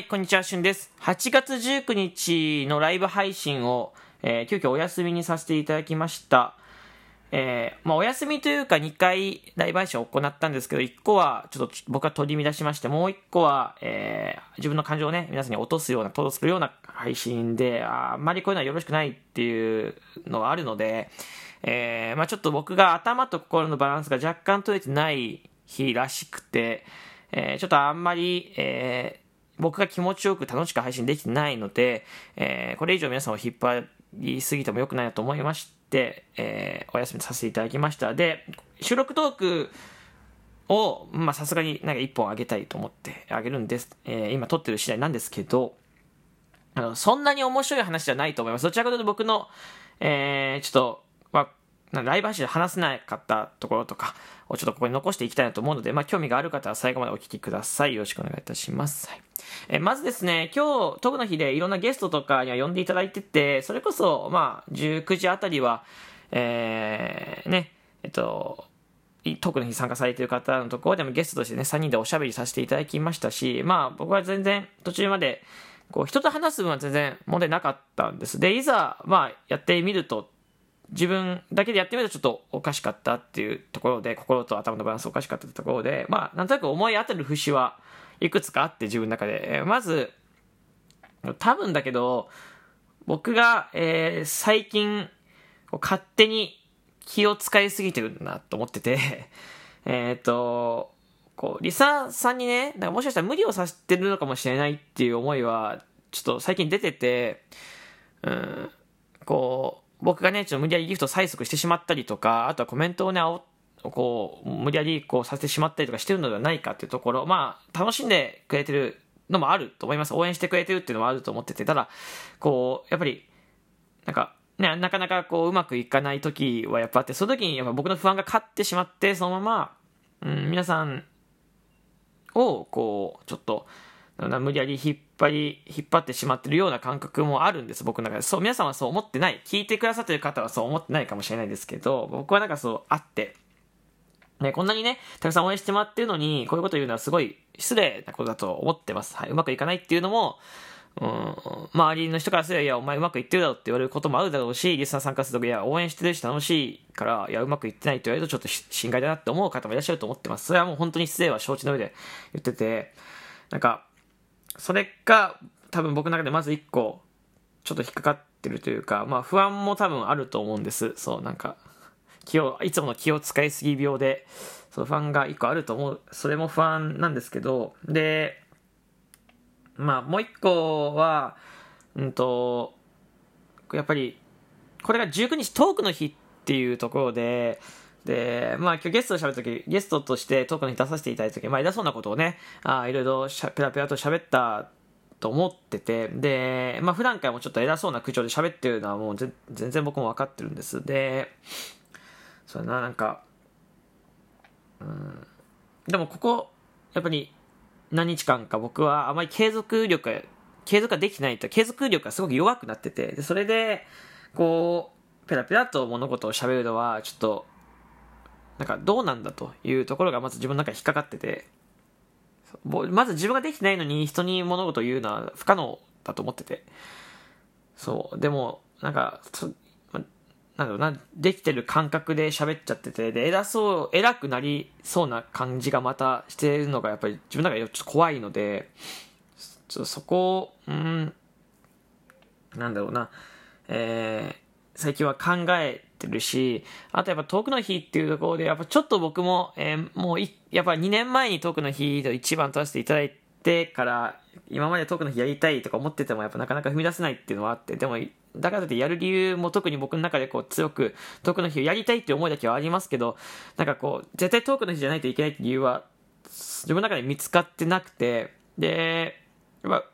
はい、こんにちは、しゅんです。8月19日のライブ配信を、えー急遽お休みにさせていただきました。えーまあ、お休みというか2回ライブ配信を行ったんですけど、1個はちょっと僕が取り乱しまして、もう1個は、えー自分の感情をね、皆さんに落とすような、届くような配信で、あんまりこういうのはよろしくないっていうのはあるので、えーまあ、ちょっと僕が頭と心のバランスが若干取れてない日らしくて、えーちょっとあんまり、え僕が気持ちよく楽しく配信できてないので、えーこれ以上皆さんを引っ張りすぎても良くないなと思いまして、えーお休みさせていただきました。で、収録トークを、まあさすがになんか一本あげたいと思ってあげるんです。えー今撮ってる次第なんですけど、あの、そんなに面白い話じゃないと思います。どちらかというと僕の、えーちょっと、まあ、ライブ配信で話せなかったところとかをちょっとここに残していきたいなと思うので、まあ、興味がある方は最後までお聞きください。よろしくお願いいたします。はいえーまずですね、今日、トークの日でいろんなゲストとかには呼んでいただいてて、それこそ、まあ、19時あたりは、えーね、えっと、いトークの日参加されている方のところでもゲストとしてね、3人でおしゃべりさせていただきましたし、まあ僕は全然途中まで、こう人と話す分は全然問題なかったんです。で、いざ、まあやってみると、自分だけでやってみるとちょっとおかしかったっていうところで、心と頭のバランスおかしかったところで、まあなんとなく思い当たる節はいくつかあって自分の中で。えーまず、多分だけど、僕が、えー最近、勝手に気を使いすぎてるなと思ってて、えっと、こう、リサさんにね、なんかもしかしたら無理をさせてるのかもしれないっていう思いは、ちょっと最近出てて、うん、こう、僕がね、ちょっと無理やりギフト催促してしまったりとか、あとはコメントをね、こう、無理やりこうさせてしまったりとかしてるのではないかっていうところ、まあ、楽しんでくれてるのもあると思います。応援してくれてるっていうのもあると思ってて、ただ、こう、やっぱり、なんか、ね、なかなかこう、うまくいかない時はやっぱあって、その時にやっぱ僕の不安が勝ってしまって、そのまま、うん、皆さんを、こう、ちょっと、無理やり引っ張り、引っ張ってしまってるような感覚もあるんです、僕の中で。そう、皆さんはそう思ってない。聞いてくださってる方はそう思ってないかもしれないですけど、僕はなんかそう、あって、ね、こんなにね、たくさん応援してもらってるのに、こういうこと言うのはすごい失礼なことだと思ってます。はい。うまくいかないっていうのも、うん、周りの人からすれば、いや、お前うまくいってるだろって言われることもあるだろうし、リスナー参加するとき、いや、応援してるし楽しいから、いや、うまくいってないって言われるとちょっと心外だなって思う方もいらっしゃると思ってます。それはもう本当に失礼は承知の上で言ってて、なんか、それが多分僕の中でまず一個、ちょっと引っかかってるというか、まあ不安も多分あると思うんです。そう、なんか、気を、いつもの気を使いすぎ病で、そう、不安が一個あると思う。それも不安なんですけど、で、まあもう一個は、うんと、やっぱり、これが19日トークの日っていうところで、で、まあ今日ゲストと喋るとき、ゲストとしてトークの日出させていただいたとき、まあ偉そうなことをね、あいろいろペラペラと喋ったと思ってて、で、まあ普段からもちょっと偉そうな口調で喋ってるのはもう全然僕も分かってるんです。で、そうだな、なんか、うん、でもここ、やっぱり何日間か僕はあまり継続力が、継続ができないと、継続力がすごく弱くなってて、でそれで、こう、ペラペラと物事を喋るのは、ちょっと、なんかどうなんだというところがまず自分の中に引っかかってて、まず自分ができてないのに人に物事を言うのは不可能だと思ってて。そう。でも、なんか、そまなんだろうな、できてる感覚で喋っちゃってて、で、偉そう、偉くなりそうな感じがまたしてるのがやっぱり自分の中でちょっと怖いので、ちょっとそこを、うん、なんだろうな、えー最近は考えてるし、あとやっぱトークの日っていうところで、やっぱちょっと僕も、えーもう、やっぱ2年前にトークの日と一番取らせていただいてから、今までトークの日やりたいとか思ってても、やっぱなかなか踏み出せないっていうのはあって、でも、だからといってやる理由も特に僕の中でこう強く、トークの日をやりたいっていう思いだけはありますけど、なんかこう、絶対トークの日じゃないといけないっていう理由は、自分の中で見つかってなくて、で、やっぱ、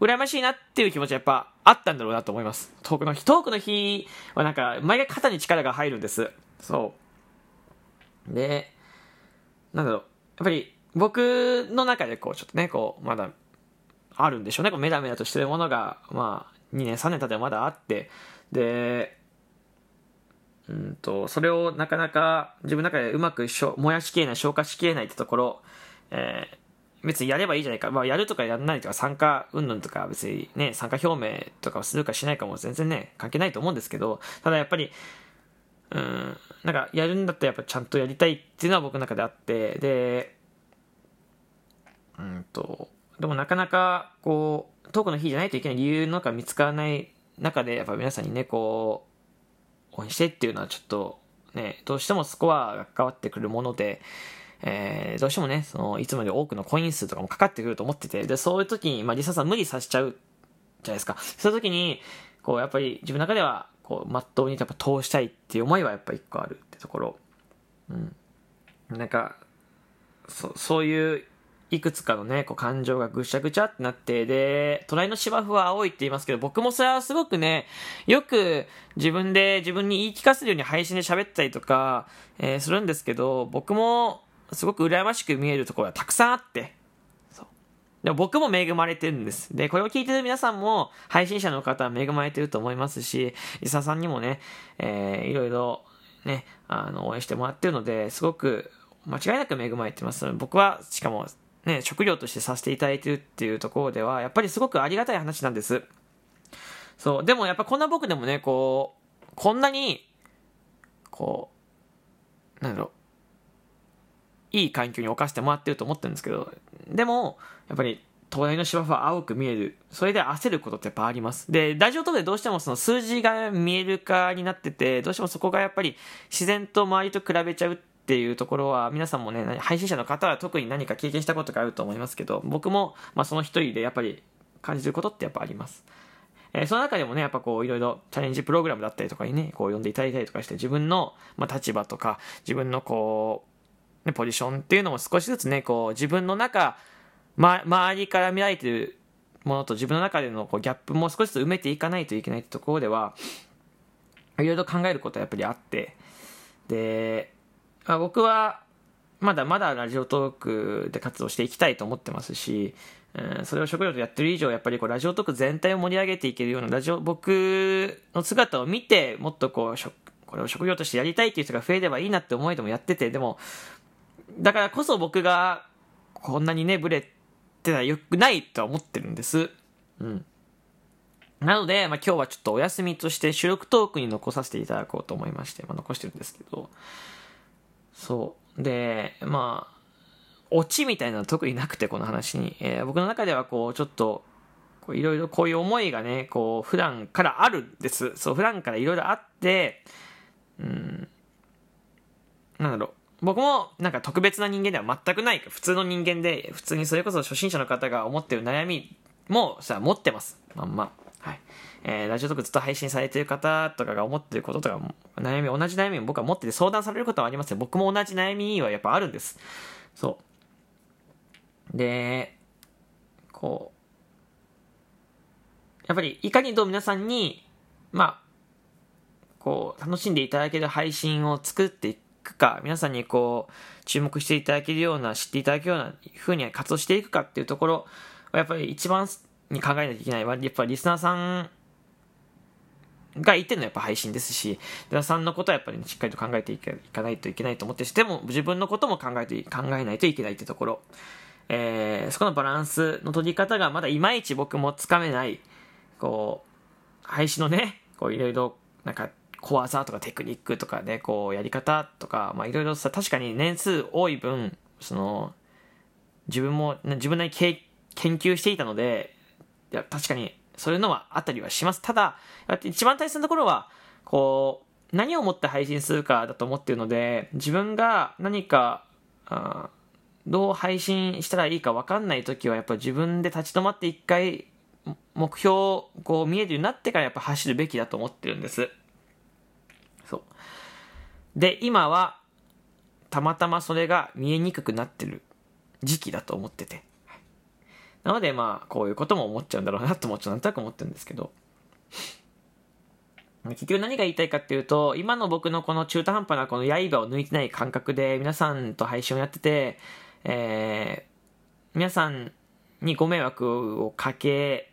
羨ましいなっていう気持ちはやっぱあったんだろうなと思います。トークの日。トークの日はなんか、毎回肩に力が入るんです。そう。で、なんだろう。やっぱり、僕の中でこう、ちょっとね、こう、まだ、あるんでしょうね。こうメラメラとしてるものが、まあ、2年、3年経ってばまだあって、で、うんと、それをなかなか自分の中でうまくしょ燃やしきれない、消化しきれないってところ、えー別にやればいいじゃないか。まあ、やるとかやらないとか、参加云々とか、別にね、参加表明とかをするかしないかも全然ね、関係ないと思うんですけど、ただやっぱり、うん、なんか、やるんだったらやっぱちゃんとやりたいっていうのは僕の中であって、で、うんと、でもなかなか、こう、トークの日じゃないといけない理由なんか見つからない中で、やっぱ皆さんにね、こう、応援してっていうのはちょっと、ね、どうしてもスコアが関わってくるもので、えー、どうしてもね、その、いつもより多くのコイン数とかもかかってくると思ってて、で、そういう時に、まあ、リサさん無理させちゃうじゃないですか。そういう時に、こう、やっぱり自分の中では、こう、まっとうにやっぱ通したいっていう思いはやっぱ一個あるってところ。うん。なんか、そそういういくつかのね、こう感情がぐしゃぐちゃってなって、で、隣の芝生は青いって言いますけど、僕もそれはすごくね、よく自分で自分に言い聞かせるように配信で喋ったりとか、えー、するんですけど、僕もすごく羨ましく見えるところがたくさんあって、そう。でも僕も恵まれてるんです。で、これを聞いてる皆さんも、配信者の方は恵まれてると思いますし、伊佐さんにもね、えー、いろいろね、あの、応援してもらってるので、すごく間違いなく恵まれてます。僕は、しかも、ね、食料としてさせていただいてるっていうところでは、やっぱりすごくありがたい話なんです。そう。でもやっぱこんな僕でもね、こう、こんなに、こう、なんだろう、いい環境に置かせてもらってると思ってるんですけど、でも、やっぱり、隣の芝生は青く見える。それで焦ることってやっぱあります。で、ラジオトークでどうしてもその数字が見える化になってて、どうしてもそこがやっぱり自然と周りと比べちゃうっていうところは、皆さんもね、配信者の方は特に何か経験したことがあると思いますけど、僕も、まあその一人でやっぱり感じることってやっぱあります。えー、その中でもね、やっぱこう、いろいろチャレンジプログラムだったりとかにね、こう呼んでいただいたりとかして、自分の、まあ、立場とか、自分のこう、ね、ポジションっていうのも少しずつね、こう、自分の中、ま、周りから見られてるものと自分の中でのこうギャップも少しずつ埋めていかないといけないってところでは、いろいろ考えることはやっぱりあって、で、まあ、僕は、まだまだラジオトークで活動していきたいと思ってますし、うん、それを食料とやってる以上、やっぱりこうラジオトーク全体を盛り上げていけるようなラジオ、僕の姿を見て、もっとこう、これを職業としてやりたいっていう人が増えればいいなって思いでもやってて、でも、だからこそ僕がこんなにね、ブレてたら良くないとは思ってるんです。うん。なので、まあ、今日はちょっとお休みとして収録トークに残させていただこうと思いまして、まあ、残してるんですけど、そう。で、まあ、オチみたいなのは特になくて、この話に。えー、僕の中ではこう、ちょっと、いろいろこういう思いがね、こう、普段からあるんです。そう、普段からいろいろあって、うん、なんだろう。僕もなんか特別な人間では全くない普通の人間で普通にそれこそ初心者の方が思ってる悩みもさ持ってます。まんま。はい。えー、ラジオとかずっと配信されてる方とかが思ってることとか悩み同じ悩みも僕は持ってて相談されることはありますよ。僕も同じ悩みはやっぱあるんです。そう。でこうやっぱりいかにどう皆さんにまあこう楽しんでいただける配信を作っていくくか、皆さんにこう、注目していただけるような、知っていただけるような風に活動していくかっていうところは、やっぱり一番に考えないといけない。やっぱりリスナーさんがいてのはやっぱ配信ですし、リスナーさんのことはやっぱり、しっかりと考えていかないといけないと思ってしても、自分のことも考えて、考えないといけないってところ。えー、そこのバランスの取り方がまだいまいち僕もつかめない、こう、配信のね、こういろいろ、なんか、小技とかテクニックとかね、こう、やり方とか、まあいろいろさ、確かに年数多い分、その、自分も、自分なり研究していたので、いや、確かに、そういうのはあったりはします。ただ、一番大切なところは、こう、何をもって配信するかだと思ってるので、自分が何か、あどう配信したらいいか分かんない時は、やっぱ自分で立ち止まって一回、目標こう見えるようになってからやっぱ走るべきだと思ってるんです。で、今は、たまたまそれが見えにくくなってる時期だと思ってて。なので、まあ、こういうことも思っちゃうんだろうなとも、ちょっとなんとなく思ってるんですけど。結局何が言いたいかっていうと、今の僕のこの中途半端なこの刃を抜いてない感覚で皆さんと配信をやってて、えー、皆さんにご迷惑をかけ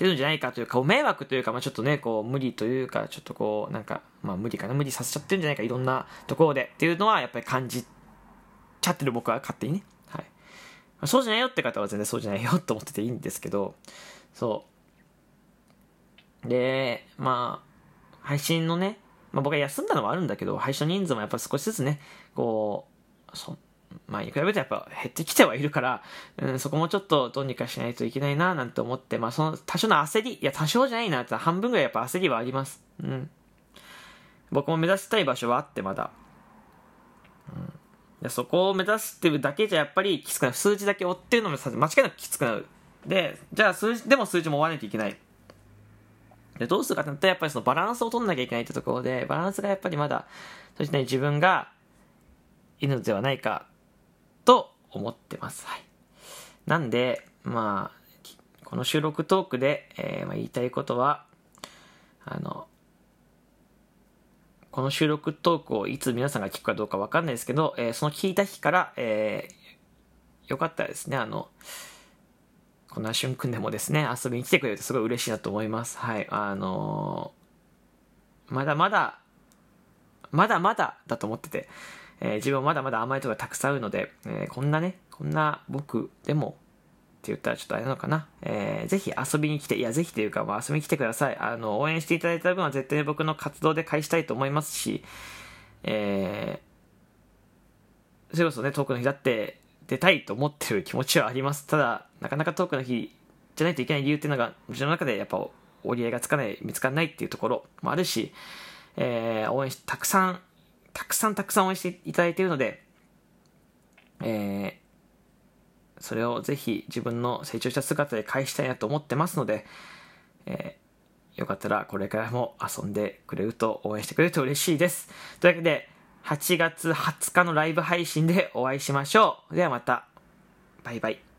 てるんじゃないかというか、迷惑というか、まあちょっとね、こう、無理というか、ちょっとこう、なんか、まあ無理かな、無理させちゃってるんじゃないか、いろんなところでっていうのは、やっぱり感じちゃってる僕は勝手にね。はい。そうじゃないよって方は全然そうじゃないよと思ってていいんですけど、そう。で、まあ、配信のね、まあ、僕は休んだのはあるんだけど、配信人数もやっぱ少しずつね、こう、そまあ、に比べてやっぱ減ってきてはいるから、うん、そこもちょっとどうにかしないといけないな、なんて思って、まあ、その多少の焦り、いや、多少じゃないなって半分ぐらいやっぱ焦りはあります。うん。僕も目指したい場所はあって、まだ。うん。そこを目指してるだけじゃやっぱりきつくなる。数字だけ追ってるのも間違いなくきつくなる。で、じゃあ数字、でも数字も追わないといけない。で、どうするかってなったらやっぱりそのバランスを取んなきゃいけないってところで、バランスがやっぱりまだ、そしてね、自分がいるのではないかと思ってます。はい。なんで、まあ、この収録トークで、えー、まあ、言いたいことは、あの、この収録トークをいつ皆さんが聞くかどうかわかんないですけど、えー、その聞いた日から、えー、よかったらですね、あの、こんな瞬間でもですね、遊びに来てくれるとすごい嬉しいなと思います。はい。あのー、まだまだ、まだまだだと思ってて、えー、自分はまだまだ甘いところたくさんあるので、えー、こんなね、こんな僕でもって言ったらちょっとあれなのかな。えー、ぜひ遊びに来て、いや、ぜひというか、まあ、遊びに来てください。あの、応援していただいた分は絶対に僕の活動で返したいと思いますし、えー、それこそね、トークの日だって出たいと思ってる気持ちはあります。ただ、なかなかトークの日じゃないといけない理由っていうのが、自分の中でやっぱ折り合いがつかない、見つからないっていうところもあるし、えー、応援し、たくさんたくさんたくさん応援していただいているので、えー、それをぜひ自分の成長した姿で返したいなと思ってますので、えー、よかったらこれからも遊んでくれると応援してくれると嬉しいです。というわけで、8月20日のライブ配信でお会いしましょう。ではまた。バイバイ。